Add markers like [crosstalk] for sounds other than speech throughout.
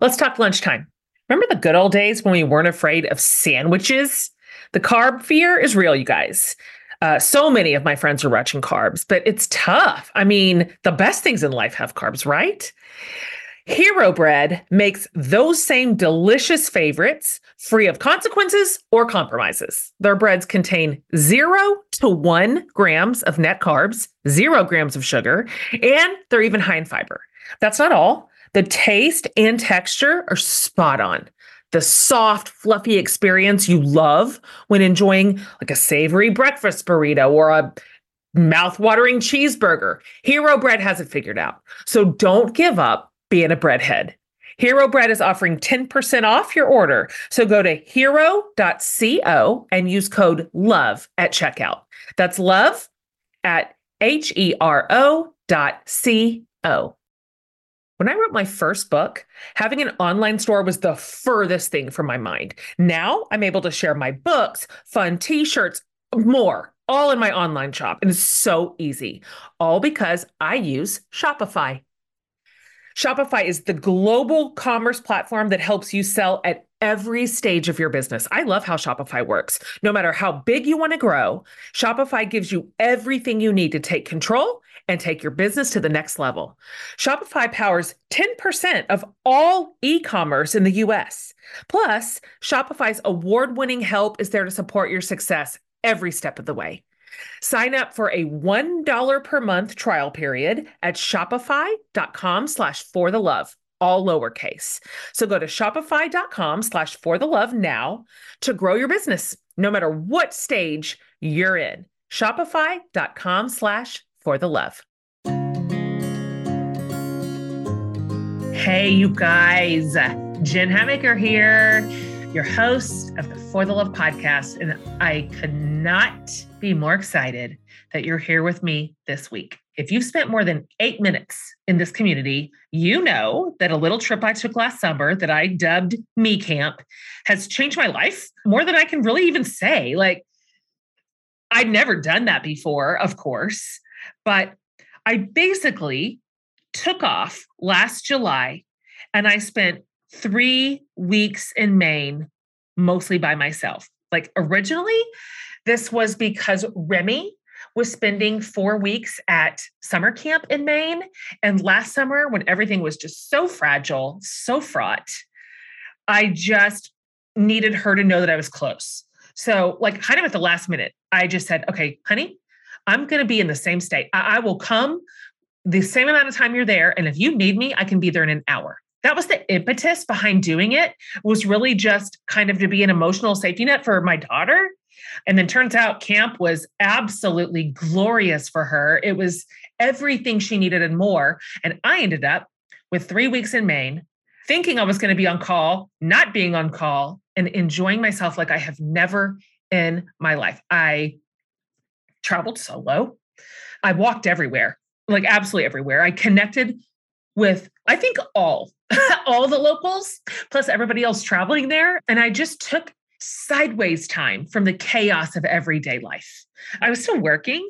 Let's talk lunchtime. Remember the good old days when we weren't afraid of sandwiches? The carb fear is real, you guys. Uh, so many of my friends are watching carbs, but it's tough. I mean, the best things in life have carbs, right? Hero Bread makes those same delicious favorites free of consequences or compromises. Their breads contain zero to one grams of net carbs, zero grams of sugar, and they're even high in fiber. That's not all. The taste and texture are spot on. The soft, fluffy experience you love when enjoying like a savory breakfast burrito or a mouth-watering cheeseburger. Hero Bread has it figured out. So don't give up being a breadhead. Hero Bread is offering 10% off your order. So go to hero.co and use code LOVE at checkout. That's love at H E R O dot C O. When I wrote my first book, having an online store was the furthest thing from my mind. Now I'm able to share my books, fun t shirts, more, all in my online shop. And it's so easy, all because I use Shopify. Shopify is the global commerce platform that helps you sell at every stage of your business. I love how Shopify works. No matter how big you want to grow, Shopify gives you everything you need to take control and take your business to the next level. Shopify powers 10% of all e commerce in the US. Plus, Shopify's award winning help is there to support your success every step of the way. Sign up for a $1 per month trial period at shopify.com slash for the love, all lowercase. So go to shopify.com slash for the love now to grow your business, no matter what stage you're in. Shopify.com slash for the love. Hey, you guys, Jen Hatmaker here, your host of the For the Love podcast. And I could not be more excited that you're here with me this week. If you've spent more than eight minutes in this community, you know that a little trip I took last summer that I dubbed Me Camp has changed my life more than I can really even say. Like, I'd never done that before, of course. But I basically took off last July and I spent three weeks in Maine, mostly by myself. Like originally, this was because Remy was spending four weeks at summer camp in Maine. And last summer, when everything was just so fragile, so fraught, I just needed her to know that I was close. So, like, kind of at the last minute, I just said, okay, honey, I'm going to be in the same state. I, I will come the same amount of time you're there. And if you need me, I can be there in an hour. That was the impetus behind doing it, was really just kind of to be an emotional safety net for my daughter. And then turns out camp was absolutely glorious for her. It was everything she needed and more. And I ended up with three weeks in Maine, thinking I was going to be on call, not being on call, and enjoying myself like I have never in my life. I traveled solo. I walked everywhere, like absolutely everywhere. I connected with, I think, all, [laughs] all the locals, plus everybody else traveling there. And I just took sideways time from the chaos of everyday life. I was still working,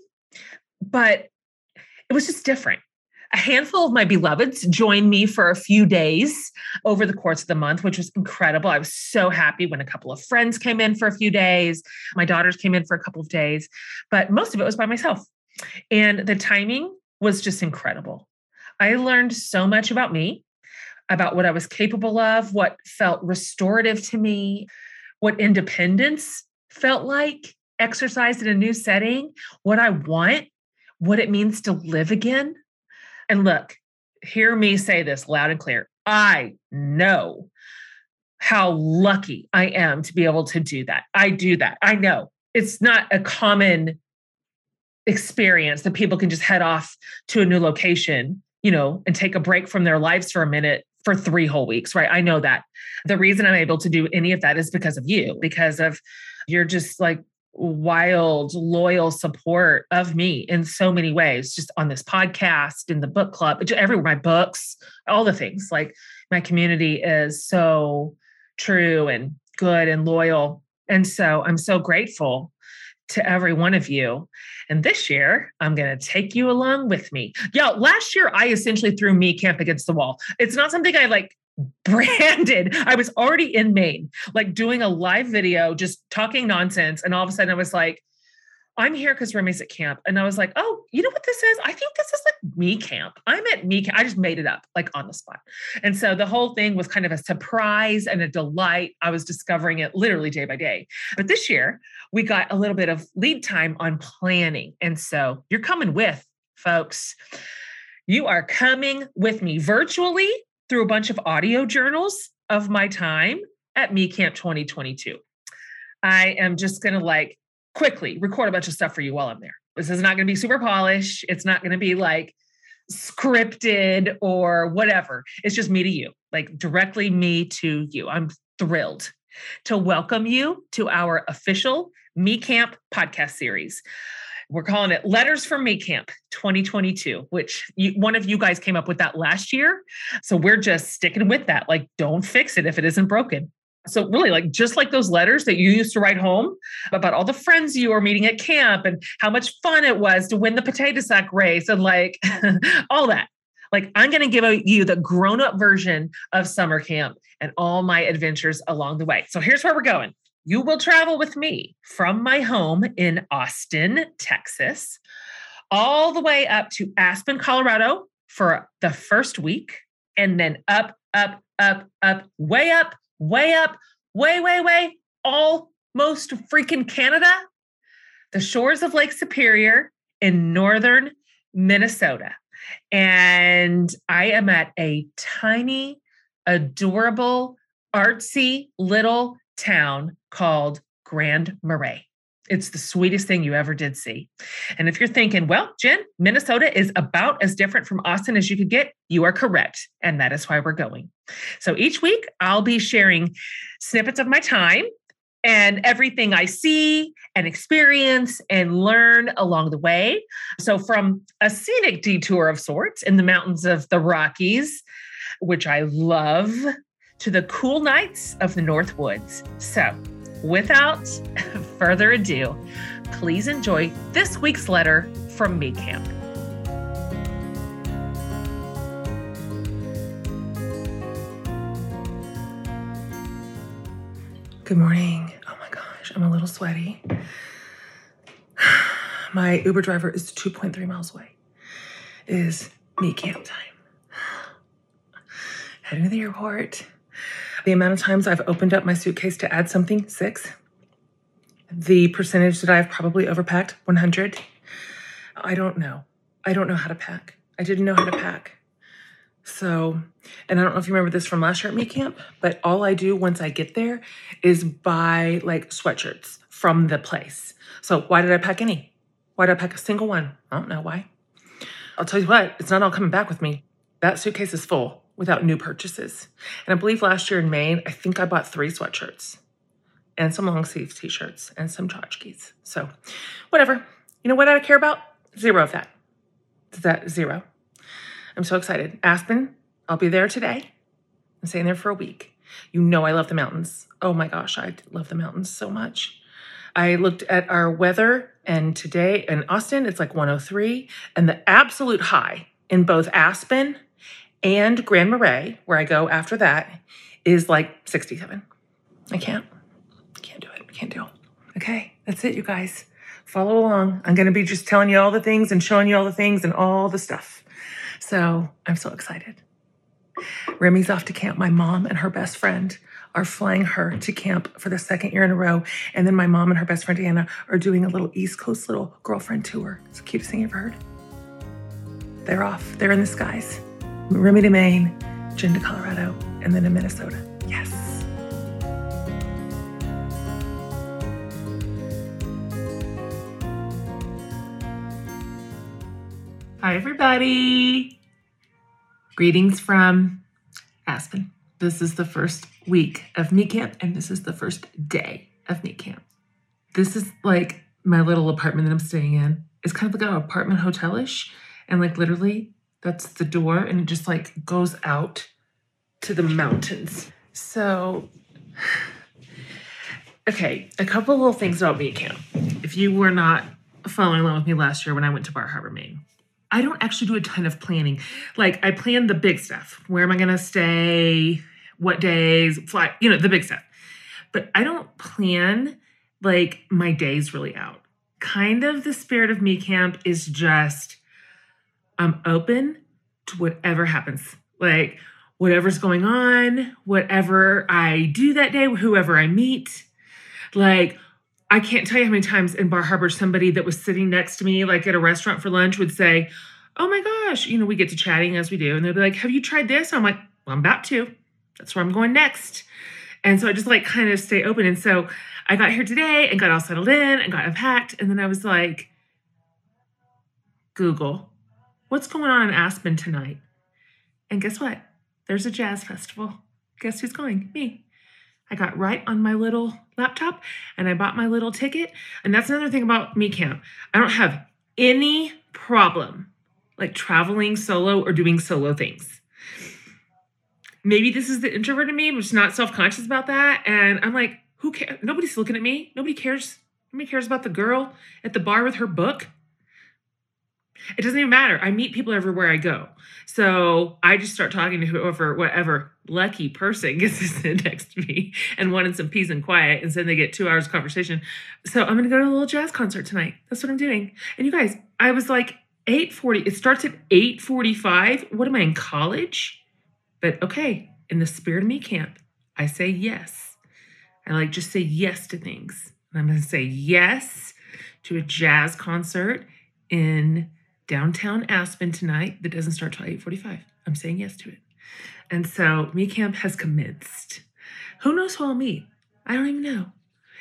but it was just different. A handful of my beloveds joined me for a few days over the course of the month, which was incredible. I was so happy when a couple of friends came in for a few days. My daughters came in for a couple of days, but most of it was by myself. And the timing was just incredible. I learned so much about me, about what I was capable of, what felt restorative to me, what independence felt like, exercised in a new setting, what I want, what it means to live again. And look, hear me say this loud and clear. I know how lucky I am to be able to do that. I do that. I know it's not a common experience that people can just head off to a new location, you know, and take a break from their lives for a minute for three whole weeks, right? I know that. The reason I'm able to do any of that is because of you, because of you're just like wild, loyal support of me in so many ways, just on this podcast, in the book club, everywhere, my books, all the things. Like my community is so true and good and loyal. And so I'm so grateful to every one of you. And this year, I'm going to take you along with me. Yeah, last year I essentially threw me camp against the wall. It's not something I like branded. I was already in Maine, like doing a live video, just talking nonsense. And all of a sudden I was like, I'm here because Remy's at camp. And I was like, oh, you know what this is? I think this is like me camp. I'm at me camp. I just made it up like on the spot. And so the whole thing was kind of a surprise and a delight. I was discovering it literally day by day. But this year, we got a little bit of lead time on planning. And so you're coming with, folks. You are coming with me virtually through a bunch of audio journals of my time at Me Camp 2022. I am just going to like quickly record a bunch of stuff for you while I'm there. This is not going to be super polished. It's not going to be like scripted or whatever. It's just me to you, like directly me to you. I'm thrilled to welcome you to our official Me Camp podcast series. We're calling it Letters from Me Camp 2022, which you, one of you guys came up with that last year. So we're just sticking with that. Like, don't fix it if it isn't broken. So really like just like those letters that you used to write home about all the friends you were meeting at camp and how much fun it was to win the potato sack race and like [laughs] all that. Like I'm going to give you the grown-up version of summer camp and all my adventures along the way. So here's where we're going. You will travel with me from my home in Austin, Texas, all the way up to Aspen, Colorado for the first week and then up up up up way up way up, way, way, way, almost freaking Canada, the shores of Lake Superior in northern Minnesota. And I am at a tiny, adorable, artsy little town called Grand Marais. It's the sweetest thing you ever did see. And if you're thinking, well, Jen, Minnesota is about as different from Austin as you could get, you are correct. And that is why we're going. So each week, I'll be sharing snippets of my time and everything I see and experience and learn along the way. So, from a scenic detour of sorts in the mountains of the Rockies, which I love, to the cool nights of the North Woods. So, without [laughs] further ado, please enjoy this week's letter from Me Camp. Good morning. Oh my gosh, I'm a little sweaty. [sighs] My Uber driver is 2.3 miles away. It is me camp time. Heading to the airport. The amount of times I've opened up my suitcase to add something, six. The percentage that I've probably overpacked, 100. I don't know. I don't know how to pack. I didn't know how to pack. So, and I don't know if you remember this from last year at Me Camp, but all I do once I get there is buy like sweatshirts from the place. So, why did I pack any? Why did I pack a single one? I don't know why. I'll tell you what, it's not all coming back with me. That suitcase is full without new purchases. And I believe last year in Maine, I think I bought three sweatshirts and some long sleeve t shirts and some tchotchkes. So, whatever. You know what I care about? Zero of that. Is that zero? I'm so excited. Aspen, I'll be there today. I'm staying there for a week. You know, I love the mountains. Oh my gosh, I love the mountains so much. I looked at our weather, and today in Austin, it's like 103. And the absolute high in both Aspen and Grand Marais, where I go after that, is like 67. I can't. Can't do it. Can't do it. Okay, that's it, you guys. Follow along. I'm going to be just telling you all the things and showing you all the things and all the stuff. So I'm so excited. Remy's off to camp. My mom and her best friend are flying her to camp for the second year in a row. And then my mom and her best friend Anna are doing a little East Coast little girlfriend tour. It's the cutest thing you've ever heard. They're off. They're in the skies. Remy to Maine, Jen to Colorado, and then to Minnesota. Yes. Hi, everybody. Greetings from Aspen. This is the first week of Me Camp, and this is the first day of Me Camp. This is like my little apartment that I'm staying in. It's kind of like an apartment hotelish, and like literally, that's the door, and it just like goes out to the mountains. So, okay, a couple little things about Me Camp. If you were not following along with me last year when I went to Bar Harbor, Maine, I don't actually do a ton of planning. Like I plan the big stuff. Where am I going to stay? What days? Fly, you know, the big stuff. But I don't plan like my days really out. Kind of the spirit of me camp is just I'm open to whatever happens. Like whatever's going on, whatever I do that day, whoever I meet. Like I can't tell you how many times in Bar Harbor somebody that was sitting next to me, like at a restaurant for lunch, would say, Oh my gosh, you know, we get to chatting as we do. And they'll be like, Have you tried this? I'm like, Well, I'm about to. That's where I'm going next. And so I just like kind of stay open. And so I got here today and got all settled in and got unpacked. And then I was like, Google, what's going on in Aspen tonight? And guess what? There's a jazz festival. Guess who's going? Me. I got right on my little laptop and I bought my little ticket. And that's another thing about me camp. I don't have any problem like traveling solo or doing solo things. Maybe this is the introvert in me, which is not self-conscious about that. And I'm like, who cares? Nobody's looking at me. Nobody cares. Nobody cares about the girl at the bar with her book. It doesn't even matter. I meet people everywhere I go. So I just start talking to whoever, whatever lucky person [laughs] gets to sit next to me and wanted some peace and quiet. And so they get two hours of conversation. So I'm gonna go to a little jazz concert tonight. That's what I'm doing. And you guys, I was like 840. It starts at 845. What am I in college? But okay, in the spirit of me camp, I say yes. I like just say yes to things. And I'm gonna say yes to a jazz concert in downtown Aspen tonight that doesn't start till 8:45. I'm saying yes to it. And so Me Camp has commenced. Who knows who I'll meet? I don't even know.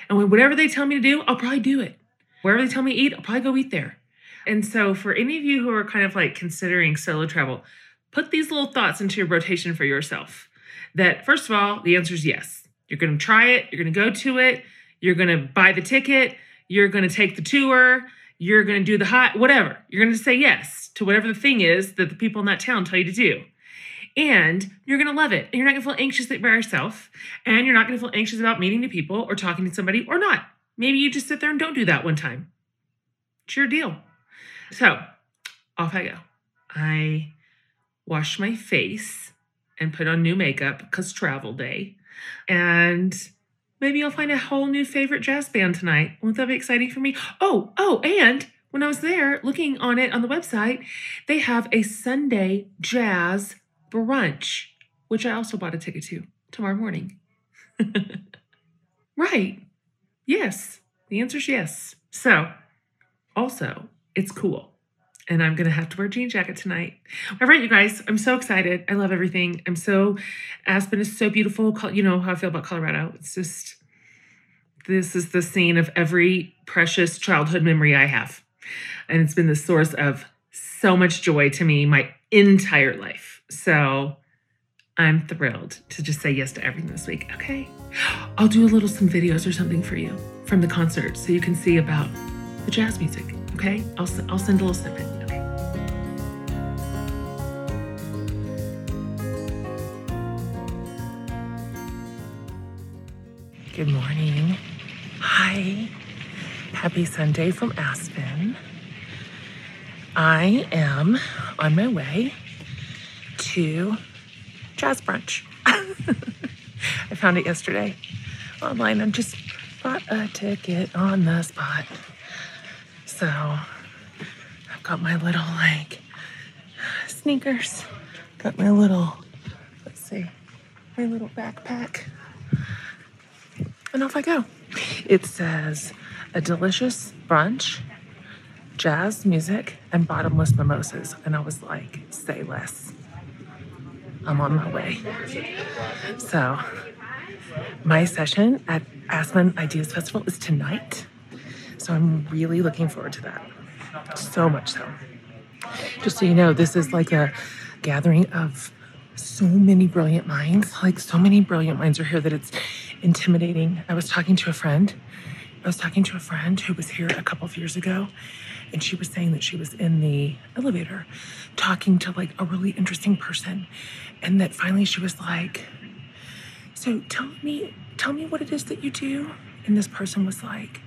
And whatever they tell me to do, I'll probably do it. Wherever they tell me to eat, I'll probably go eat there. And so for any of you who are kind of like considering solo travel, put these little thoughts into your rotation for yourself. That first of all, the answer is yes. You're going to try it, you're going to go to it, you're going to buy the ticket, you're going to take the tour, you're going to do the hot, whatever. You're going to say yes to whatever the thing is that the people in that town tell you to do. And you're going to love it. And you're not going to feel anxious by yourself. And you're not going to feel anxious about meeting new people or talking to somebody or not. Maybe you just sit there and don't do that one time. It's your deal. So off I go. I wash my face and put on new makeup because travel day. And maybe I'll find a whole new favorite jazz band tonight. Won't that be exciting for me? Oh, oh, and when I was there looking on it on the website, they have a Sunday jazz brunch, which I also bought a ticket to tomorrow morning. [laughs] right. Yes. The answer is yes. So, also, it's cool and I'm gonna have to wear a jean jacket tonight. All right, you guys, I'm so excited. I love everything. I'm so Aspen is so beautiful. You know how I feel about Colorado. It's just this is the scene of every precious childhood memory I have, and it's been the source of so much joy to me my entire life. So I'm thrilled to just say yes to everything this week. Okay, I'll do a little some videos or something for you from the concert so you can see about the jazz music. Okay, I'll I'll send a little snippet. Good morning. Hi. Happy Sunday from Aspen. I am on my way to jazz brunch. [laughs] I found it yesterday online and just bought a ticket on the spot. So I've got my little like sneakers, got my little, let's see, my little backpack and off I go. It says a delicious brunch, jazz music, and bottomless mimosas. And I was like, say less. I'm on my way. So, my session at Aspen Ideas Festival is tonight. So, I'm really looking forward to that. So much so. Just so you know, this is like a gathering of so many brilliant minds. Like, so many brilliant minds are here that it's intimidating. I was talking to a friend. I was talking to a friend who was here a couple of years ago, and she was saying that she was in the elevator talking to like a really interesting person, and that finally she was like, "So tell me, tell me what it is that you do." And this person was like,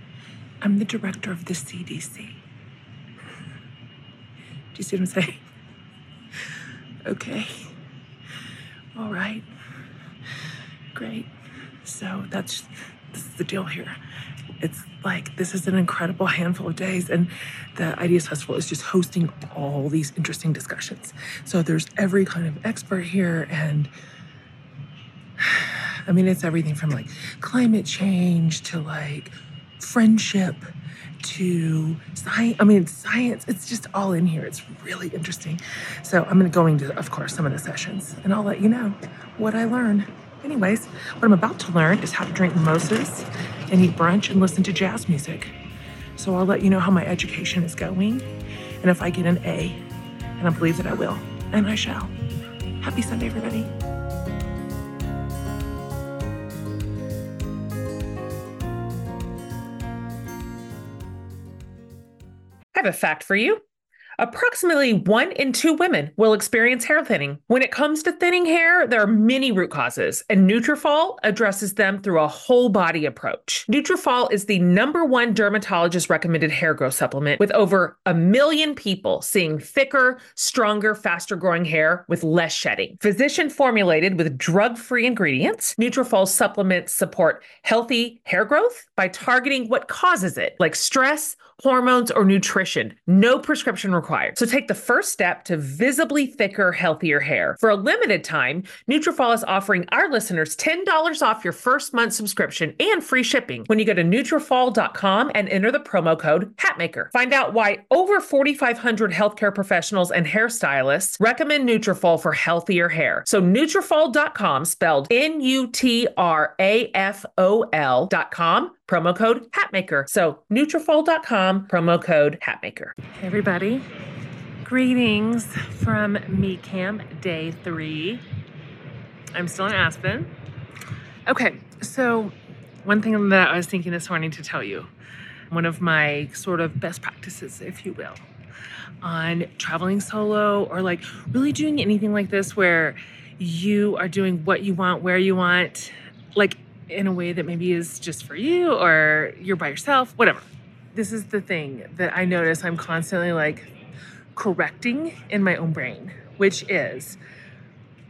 "I'm the director of the CDC." Do you see what I'm saying? [laughs] Okay. All right. Great. So that's this is the deal here. It's like this is an incredible handful of days, and the Ideas Festival is just hosting all these interesting discussions. So there's every kind of expert here, and [sighs] I mean, it's everything from like climate change to like friendship to science. I mean, science, it's just all in here. It's really interesting. So I'm going to go into, of course, some of the sessions and I'll let you know what I learn. Anyways, what I'm about to learn is how to drink mimosas and eat brunch and listen to jazz music. So I'll let you know how my education is going and if I get an A. And I believe that I will, and I shall. Happy Sunday, everybody. I have a fact for you. Approximately one in two women will experience hair thinning. When it comes to thinning hair, there are many root causes, and Nutrafol addresses them through a whole body approach. Nutrafol is the number one dermatologist recommended hair growth supplement, with over a million people seeing thicker, stronger, faster growing hair with less shedding. Physician formulated with drug-free ingredients, Nutrafol supplements support healthy hair growth by targeting what causes it, like stress hormones, or nutrition. No prescription required. So take the first step to visibly thicker, healthier hair. For a limited time, Nutrafol is offering our listeners $10 off your first month subscription and free shipping when you go to Nutrafol.com and enter the promo code HATMAKER. Find out why over 4,500 healthcare professionals and hairstylists recommend Nutrafol for healthier hair. So Nutrafol.com, spelled N-U-T-R-A-F-O-L.com, promo code HATMAKER. So Nutrafol.com, promo code HATMAKER. Hey everybody, greetings from Me Camp Day 3. I'm still in Aspen. Okay, so one thing that I was thinking this morning to tell you, one of my sort of best practices, if you will, on traveling solo or like really doing anything like this where you are doing what you want, where you want, like in a way that maybe is just for you or you're by yourself, whatever. This is the thing that I notice I'm constantly like correcting in my own brain, which is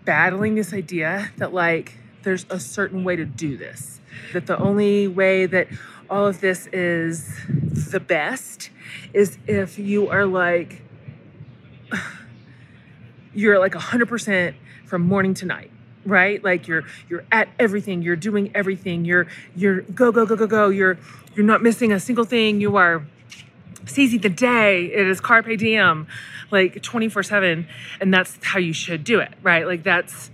battling this idea that like there's a certain way to do this, that the only way that all of this is the best is if you are like, [sighs] you're like 100% from morning to night right? Like you're you're at everything you're doing everything you're you're go go go go go you're you're not missing a single thing you are seizing the day it is carpe diem like 24 7 and that's how you should do it right? Like that's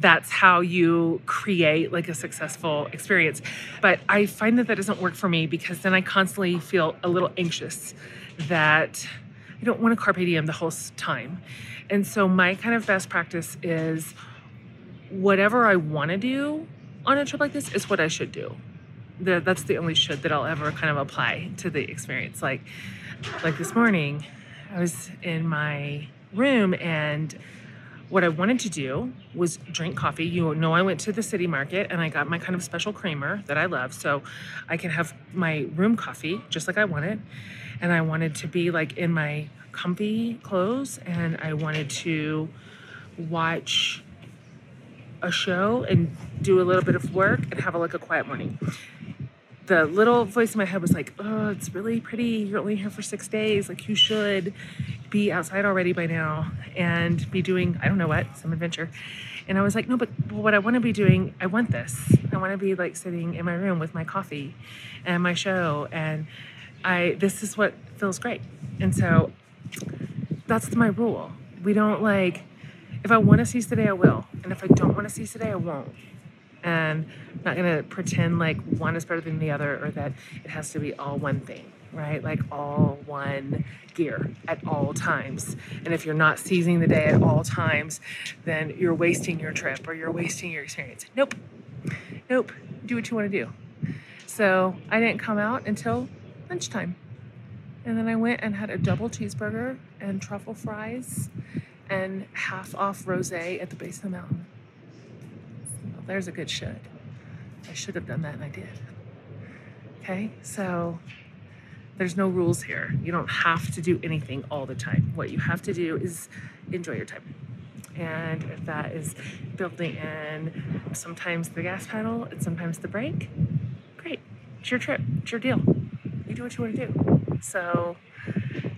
that's how you create like a successful experience. But i find that that doesn't work for me because then i constantly feel a little anxious that i don't want to carpe diem the whole time. And so my kind of best practice is whatever I want to do on a trip like this is what I should do. The, that's the only should that I'll ever kind of apply to the experience. Like, like this morning, I was in my room and what I wanted to do was drink coffee. You know, I went to the city market and I got my kind of special creamer that I love. So I can have my room coffee just like I wanted. And I wanted to be like in my comfy clothes and I wanted to watch a show and do a little bit of work and have a, like a quiet morning. The little voice in my head was like, "Oh, it's really pretty. You're only here for six days. Like you should be outside already by now and be doing I don't know what some adventure." And I was like, "No, but what I want to be doing, I want this. I want to be like sitting in my room with my coffee and my show, and I this is what feels great." And so that's my rule. We don't like if I want to seize today, I will. And if I don't want to seize today, I won't. And I'm not going to pretend like one is better than the other or that it has to be all one thing, right? Like all one gear at all times. And if you're not seizing the day at all times, then you're wasting your trip or you're wasting your experience. Nope. Nope. Do what you want to do. So I didn't come out until lunchtime. And then I went and had a double cheeseburger and truffle fries and half off rosé at the base of the mountain. Well, there's a good should. I should have done that and I did. Okay, so There's no rules here. You don't have to do anything all the time. What you have to do is enjoy your time. And if that is building in sometimes the gas pedal and sometimes the brake, great. It's your trip. It's your deal. You do what you want to do. So,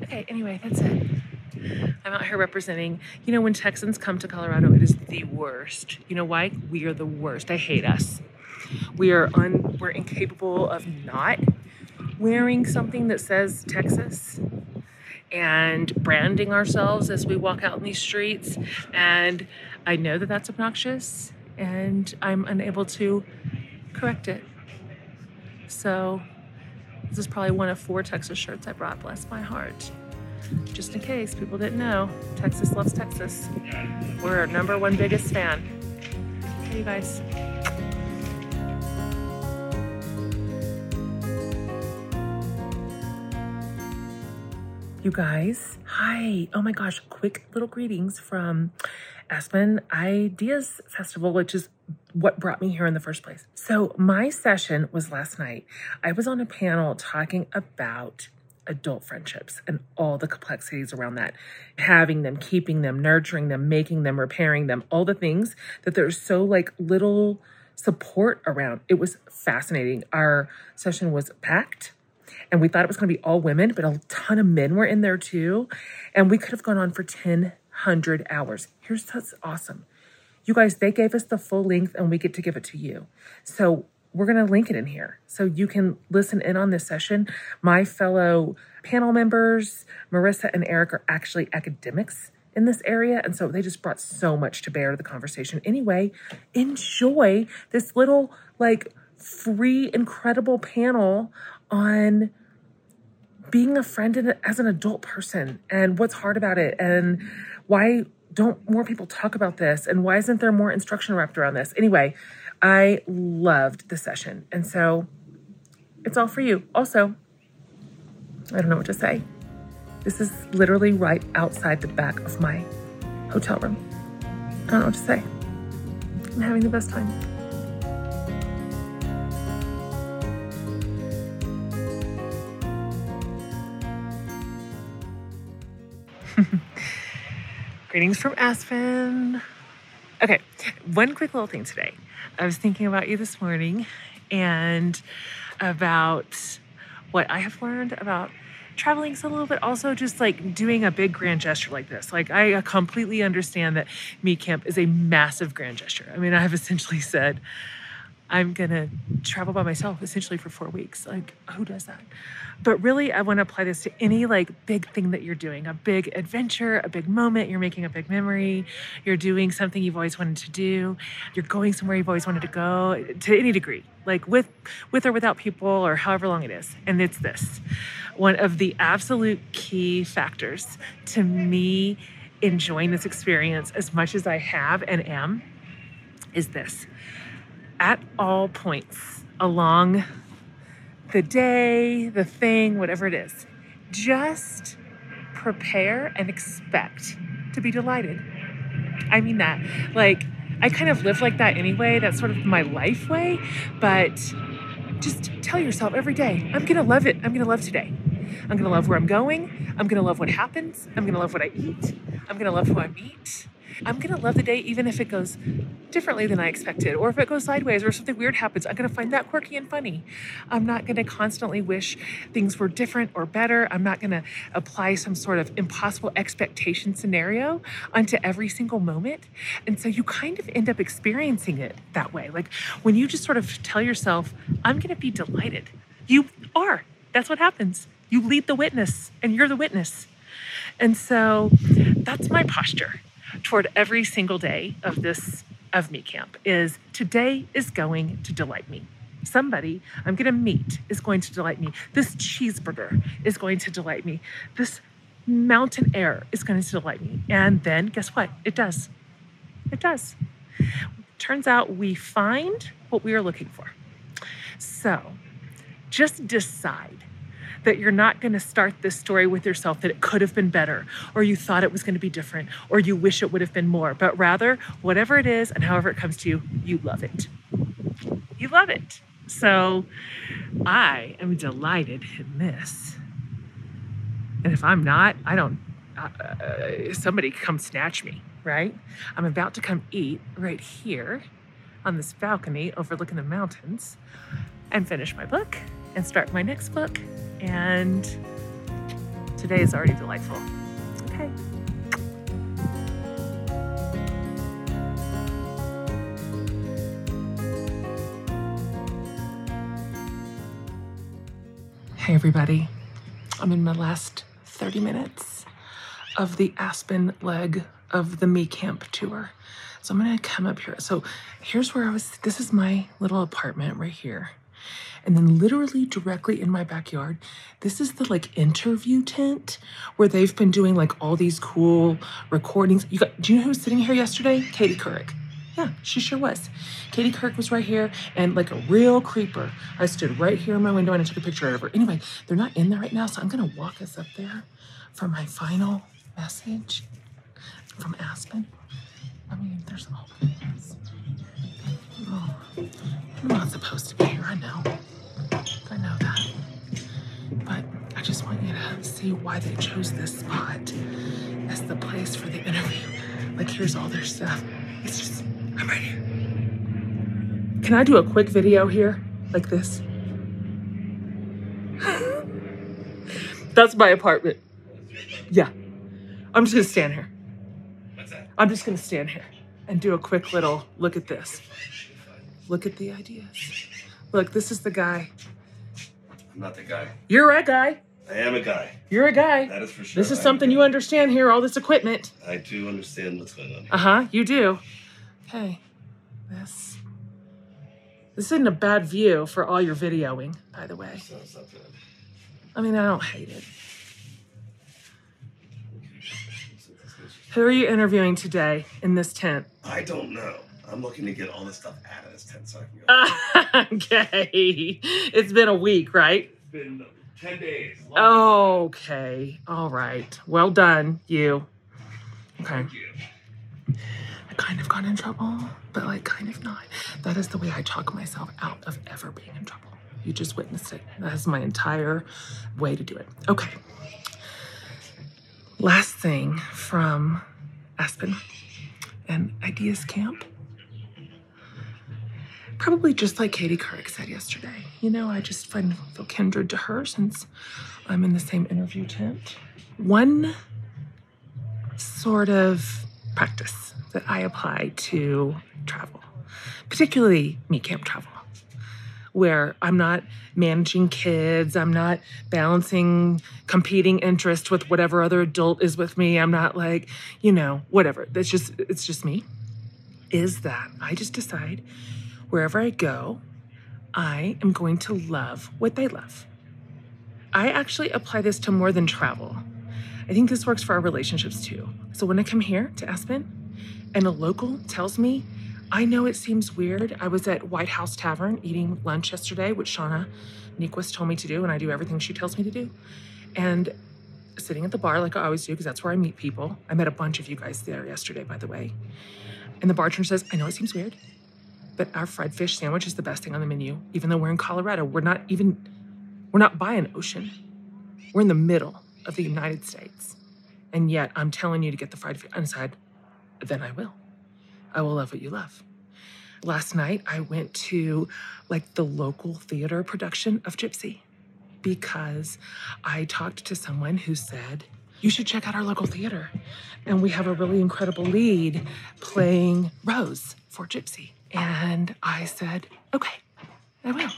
okay, anyway, that's it. I'm out here representing, you know, when Texans come to Colorado, it is the worst. You know why? We are the worst. I hate us. We are un we're incapable of not wearing something that says Texas and branding ourselves as we walk out in these streets. And I know that that's obnoxious and I'm unable to correct it. So, this is probably one of four Texas shirts I brought. Bless my heart. Just in case people didn't know, Texas loves Texas. We're our number one biggest fan. Okay, you guys. You guys, hi. Oh my gosh, quick little greetings from Aspen Ideas Festival, which is what brought me here in the first place. So, my session was last night. I was on a panel talking about adult friendships and all the complexities around that having them, keeping them, nurturing them, making them, repairing them, all the things that there's so like little support around. It was fascinating. Our session was packed and we thought it was going to be all women, but a ton of men were in there too. And we could have gone on for 1,000 hours. Here's what's awesome. You guys, they gave us the full length and we get to give it to you. So we're going to link it in here so you can listen in on this session. My fellow panel members, Marissa and Eric, are actually academics in this area. And so they just brought so much to bear to the conversation. Anyway, enjoy this little, like, free, incredible panel on being a friend as an adult person and what's hard about it and why don't more people talk about this and why isn't there more instruction wrapped around this anyway i loved the session and so it's all for you. Also i don't know what to say. This is literally right outside the back of my hotel room. I don't know what to say. I'm having the best time. [laughs] Greetings from Aspen. Okay, one quick little thing today. I was thinking about you this morning and about what I have learned about traveling so a little bit also just like doing a big grand gesture like this like i completely understand that Me camp is a massive grand gesture i mean i have essentially said i'm gonna travel by myself essentially for four weeks like who does that but really, I want to apply this to any like big thing that you're doing a big adventure, a big moment. You're making a big memory. You're doing something you've always wanted to do. You're going somewhere you've always wanted to go to any degree, like with, with or without people or however long it is. And it's this one of the absolute key factors to me enjoying this experience as much as I have and am is this. At all points along the day, the thing, whatever it is. Just prepare and expect to be delighted. I mean that. Like, I kind of live like that anyway. That's sort of my life way. But just tell yourself every day, I'm going to love it. I'm going to love today. I'm going to love where I'm going. I'm going to love what happens. I'm going to love what I eat. I'm going to love who I meet. I'm going to love the day even if it goes differently than I expected, or if it goes sideways, or something weird happens. I'm going to find that quirky and funny. I'm not going to constantly wish things were different or better. I'm not going to apply some sort of impossible expectation scenario onto every single moment. And so you kind of end up experiencing it that way. Like when you just sort of tell yourself, I'm going to be delighted, you are. That's what happens. You lead the witness, and you're the witness. And so that's my posture toward every single day of this of me Camp is today is going to delight me. Somebody I'm going to meet is going to delight me. This cheeseburger is going to delight me. This mountain air is going to delight me. And then guess what? It does. It does. Turns out we find what we are looking for. So just decide that you're not going to start this story with yourself that it could have been better, or you thought it was going to be different, or you wish it would have been more, but rather, whatever it is and however it comes to you, you love it. You love it. So I am delighted in this And if I'm not, I don't, uh, somebody come snatch me, right? I'm about to come eat right here on this balcony overlooking the mountains and finish my book and start my next book. And today is already delightful. Okay. Hey, everybody. I'm in my last 30 minutes of the Aspen leg of the Me Camp tour. So I'm going to come up here. So here's where I was. This is my little apartment right here. And then literally directly in my backyard, this is the like interview tent where they've been doing like all these cool recordings. You got do you know who was sitting here yesterday? Katie Couric. Yeah, she sure was. Katie Couric was right here and like a real creeper. I stood right here in my window and I took a picture of her. Anyway, they're not in there right now, so I'm gonna walk us up there for my final message from Aspen. I mean, there's all this. Oh, I'm not supposed to be here, I know. I know that. But I just want you to see why they chose this spot as the place for the interview. Like, here's all their stuff. It's just, I'm right here. Can I do a quick video here? Like this? [laughs] That's my apartment. Yeah. I'm just gonna stand here. What's that? I'm just gonna stand here and do a quick little look at this. Look at the ideas. Look, this is the guy. I'm not the guy. You're a guy. I am a guy. You're a guy. That is for sure. This is I something you understand here, all this equipment. I do understand what's going on. Here. Uh huh, you do. Okay, this. This isn't a bad view for all your videoing, by the way. Sounds not bad. I mean, I don't hate it. Who are you interviewing today in this tent? I don't know. I'm looking to get all this stuff out of this tent so I can go. [laughs] okay. It's been a week, right? It's been 10 days. Oh, Okay. All right. Well done, you. Okay. Thank you. I kind of got in trouble, but like kind of not. That is the way I talk myself out of ever being in trouble. You just witnessed it. That is my entire way to do it. Okay. Last thing from Aspen and Ideas Camp. Probably just like Katie Couric said yesterday. You know, I just find feel kindred to her since I'm in the same interview tent. One sort of practice that I apply to travel, particularly me camp travel, where I'm not managing kids, I'm not balancing competing interest with whatever other adult is with me. I'm not like, you know, whatever. That's just it's just me. Is that I just decide wherever I go, I am going to love what they love. I actually apply this to more than travel. I think this works for our relationships too. So when I come here to Aspen and a local tells me, I know it seems weird. I was at White House Tavern eating lunch yesterday, which Shauna Niequist told me to do, and I do everything she tells me to do. And sitting at the bar like I always do, because that's where I meet people. I met a bunch of you guys there yesterday, by the way. And the bartender says, I know it seems weird, but our fried fish sandwich is the best thing on the menu. Even though we're in Colorado, we're not even, we're not by an ocean. We're in the middle of the United States. And yet I'm telling you to get the fried fish. And I said, then I will. I will love what you love. Last night I went to like the local theater production of Gypsy because I talked to someone who said, you should check out our local theater. And we have a really incredible lead playing Rose for Gypsy. And I said, okay, I will.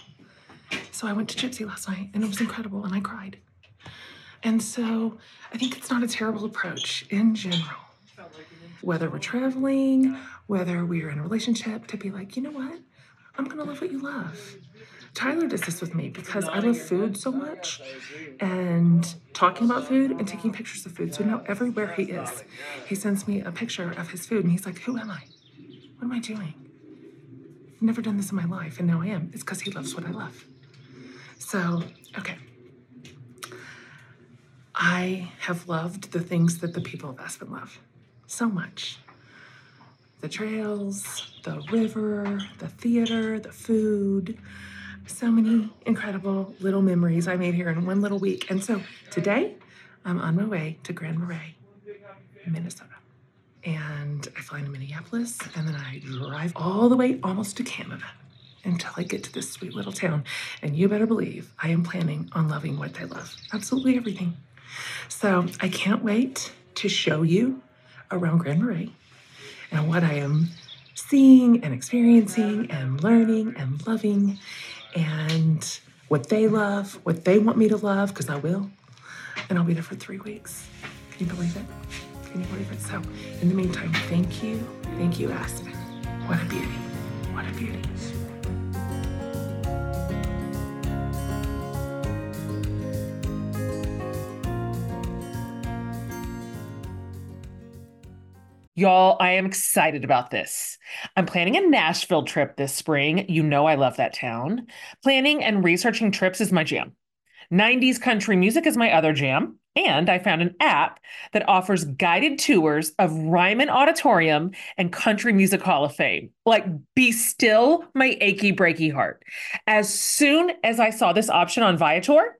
So I went to Gypsy last night and it was incredible and I cried. And so I think it's not a terrible approach in general. Whether we're traveling, whether we're in a relationship, to be like, you know what? I'm gonna love what you love. Tyler does this with me because I love food so much and talking about food and taking pictures of food. So now everywhere he is, he sends me a picture of his food and he's like, Who am I? What am I doing? I've never done this in my life and now I am. It's because he loves what I love. So, okay. I have loved the things that the people of Aspen love so much the trails, the river, the theater, the food. So many incredible little memories I made here in one little week. And so today, I'm on my way to Grand Marais, Minnesota. And I fly into Minneapolis and then I drive all the way almost to Canada until I get to this sweet little town. And you better believe I am planning on loving what I love. Absolutely everything. So I can't wait to show you around Grand Marais and what I am seeing and experiencing and learning and loving and what they love, what they want me to love, because I will. And I'll be there for three weeks. Can you believe it? Believe it? So, in the meantime, thank you. Thank you, Aspen. What a beauty. What a beauty. Y'all, I am excited about this. I'm planning a Nashville trip this spring. You know, I love that town. Planning and researching trips is my jam. 90s country music is my other jam. And I found an app that offers guided tours of Ryman Auditorium and Country Music Hall of Fame. Like, be still my achy breaky heart. As soon as I saw this option on Viator,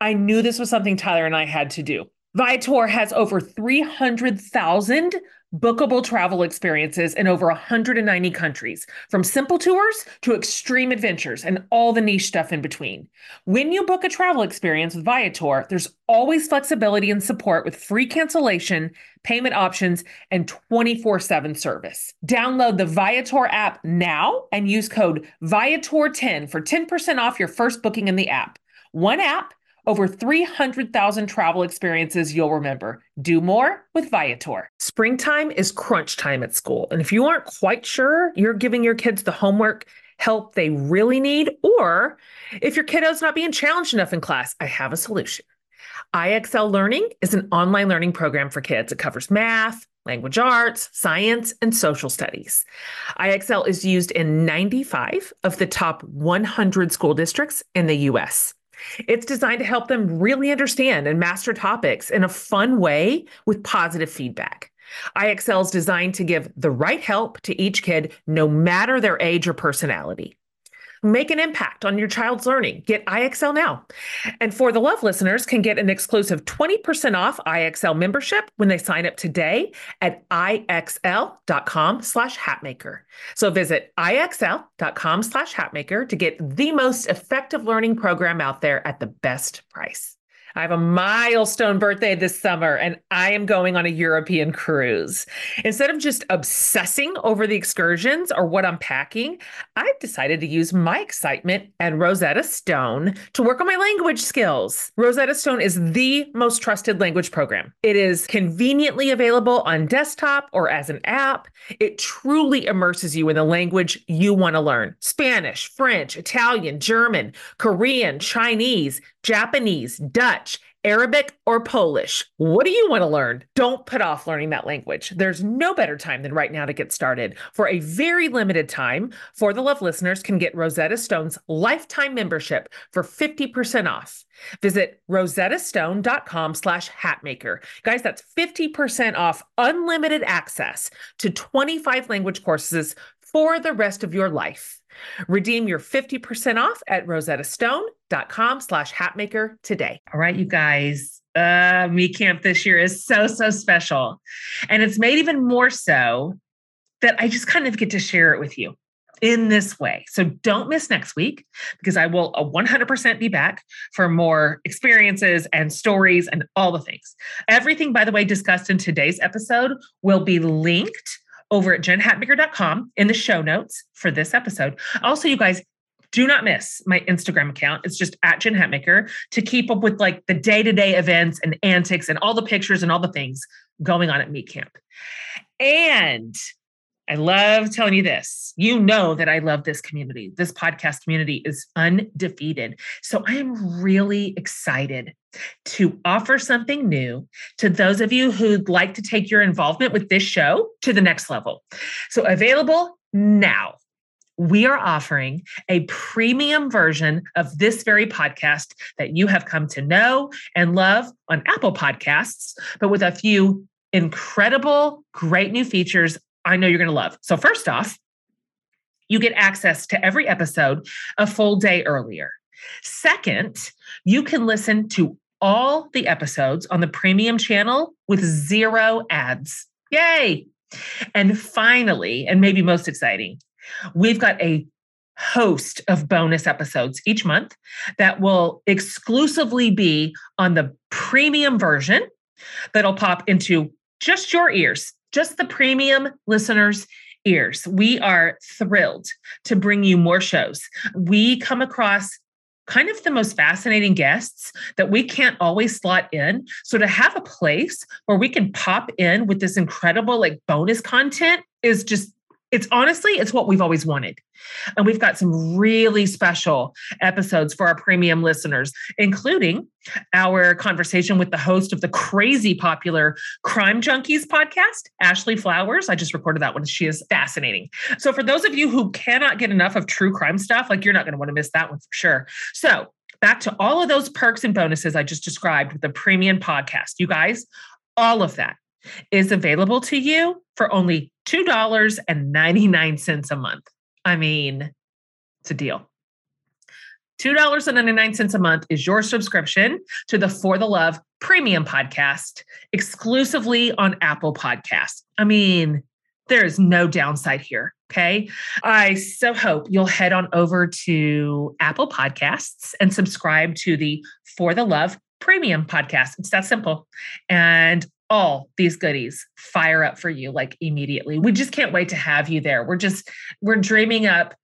I knew this was something Tyler and I had to do. Viator has over 300,000 bookable travel experiences in over 190 countries, from simple tours to extreme adventures and all the niche stuff in between. When you book a travel experience with Viator, there's always flexibility and support with free cancellation, payment options, and 24 7 service. Download the Viator app now and use code Viator10 for 10% off your first booking in the app. One app over 300,000 travel experiences you'll remember. Do more with Viator. Springtime is crunch time at school. And if you aren't quite sure you're giving your kids the homework help they really need, or if your kiddo's not being challenged enough in class, I have a solution. IXL Learning is an online learning program for kids. It covers math, language arts, science, and social studies. IXL is used in 95 of the top 100 school districts in the US. It's designed to help them really understand and master topics in a fun way with positive feedback. IXL is designed to give the right help to each kid, no matter their age or personality. Make an impact on your child's learning. Get IXL now. And for the love listeners can get an exclusive 20% off IXL membership when they sign up today at IXL.com slash hatmaker. So visit IXL.com slash hatmaker to get the most effective learning program out there at the best price. I have a milestone birthday this summer and I am going on a European cruise. Instead of just obsessing over the excursions or what I'm packing, I've decided to use my excitement and Rosetta Stone to work on my language skills. Rosetta Stone is the most trusted language program. It is conveniently available on desktop or as an app. It truly immerses you in the language you want to learn Spanish, French, Italian, German, Korean, Chinese, Japanese, Dutch, Arabic, or Polish. What do you want to learn? Don't put off learning that language. There's no better time than right now to get started. For a very limited time, For the Love listeners can get Rosetta Stone's lifetime membership for 50% off. Visit rosettastone.com slash hatmaker. Guys, that's 50% off unlimited access to 25 language courses for the rest of your life. Redeem your 50% off at rosettastone.com slash hatmaker today. All right, you guys. Uh, Me Camp this year is so, so special. And it's made even more so that I just kind of get to share it with you in this way. So don't miss next week because I will 100% be back for more experiences and stories and all the things. Everything, by the way, discussed in today's episode will be linked over at jenhatmaker.com in the show notes for this episode. Also, you guys, do not miss my Instagram account. It's just at Jen Hatmaker to keep up with like the day to day events and antics and all the pictures and all the things going on at Me Camp. And I love telling you this. You know that I love this community. This podcast community is undefeated. So I am really excited to offer something new to those of you who'd like to take your involvement with this show to the next level. So available now. We are offering a premium version of this very podcast that you have come to know and love on Apple Podcasts, but with a few incredible, great new features I know you're going to love. So, first off, you get access to every episode a full day earlier. Second, you can listen to all the episodes on the premium channel with zero ads. Yay! And finally, and maybe most exciting, we've got a host of bonus episodes each month that will exclusively be on the premium version that'll pop into just your ears, just the premium listeners' ears. We are thrilled to bring you more shows. We come across kind of the most fascinating guests that we can't always slot in. So to have a place where we can pop in with this incredible like bonus content is just it's honestly it's what we've always wanted. And we've got some really special episodes for our premium listeners including our conversation with the host of the crazy popular crime junkies podcast ashley flowers. I just recorded that one. She is fascinating. So for those of you who cannot get enough of true crime stuff like you're not going to want to miss that one for sure. So back to all of those perks and bonuses i just described with the premium podcast. You guys all of that is available to you for only $2.99 a month. I mean, it's a deal. $2.99 a month is your subscription to the For the Love premium podcast exclusively on Apple Podcasts. I mean, there is no downside here. Okay. I so hope you'll head on over to Apple Podcasts and subscribe to the For the Love premium podcast. It's that simple. And all these goodies fire up for you like immediately. We just can't wait to have you there. We're just, we're dreaming up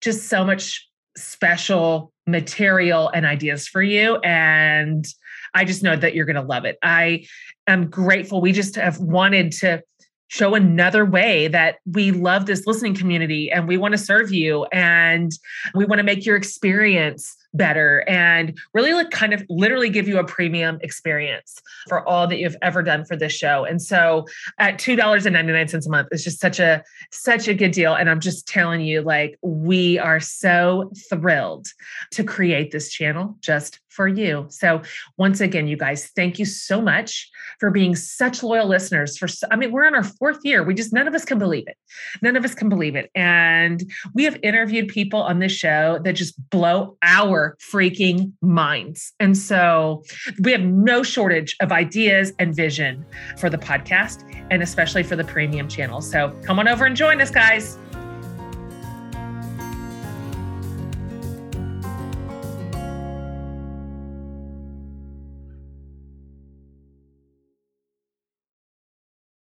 just so much special material and ideas for you. And I just know that you're going to love it. I am grateful. We just have wanted to show another way that we love this listening community and we want to serve you and we want to make your experience better and really like kind of literally give you a premium experience for all that you've ever done for this show. And so at $2.99 a month is just such a such a good deal and I'm just telling you like we are so thrilled to create this channel just for you. So once again you guys thank you so much for being such loyal listeners for I mean we're in our fourth year. We just none of us can believe it. None of us can believe it. And we have interviewed people on this show that just blow our freaking minds. And so we have no shortage of ideas and vision for the podcast and especially for the premium channel. So come on over and join us, guys.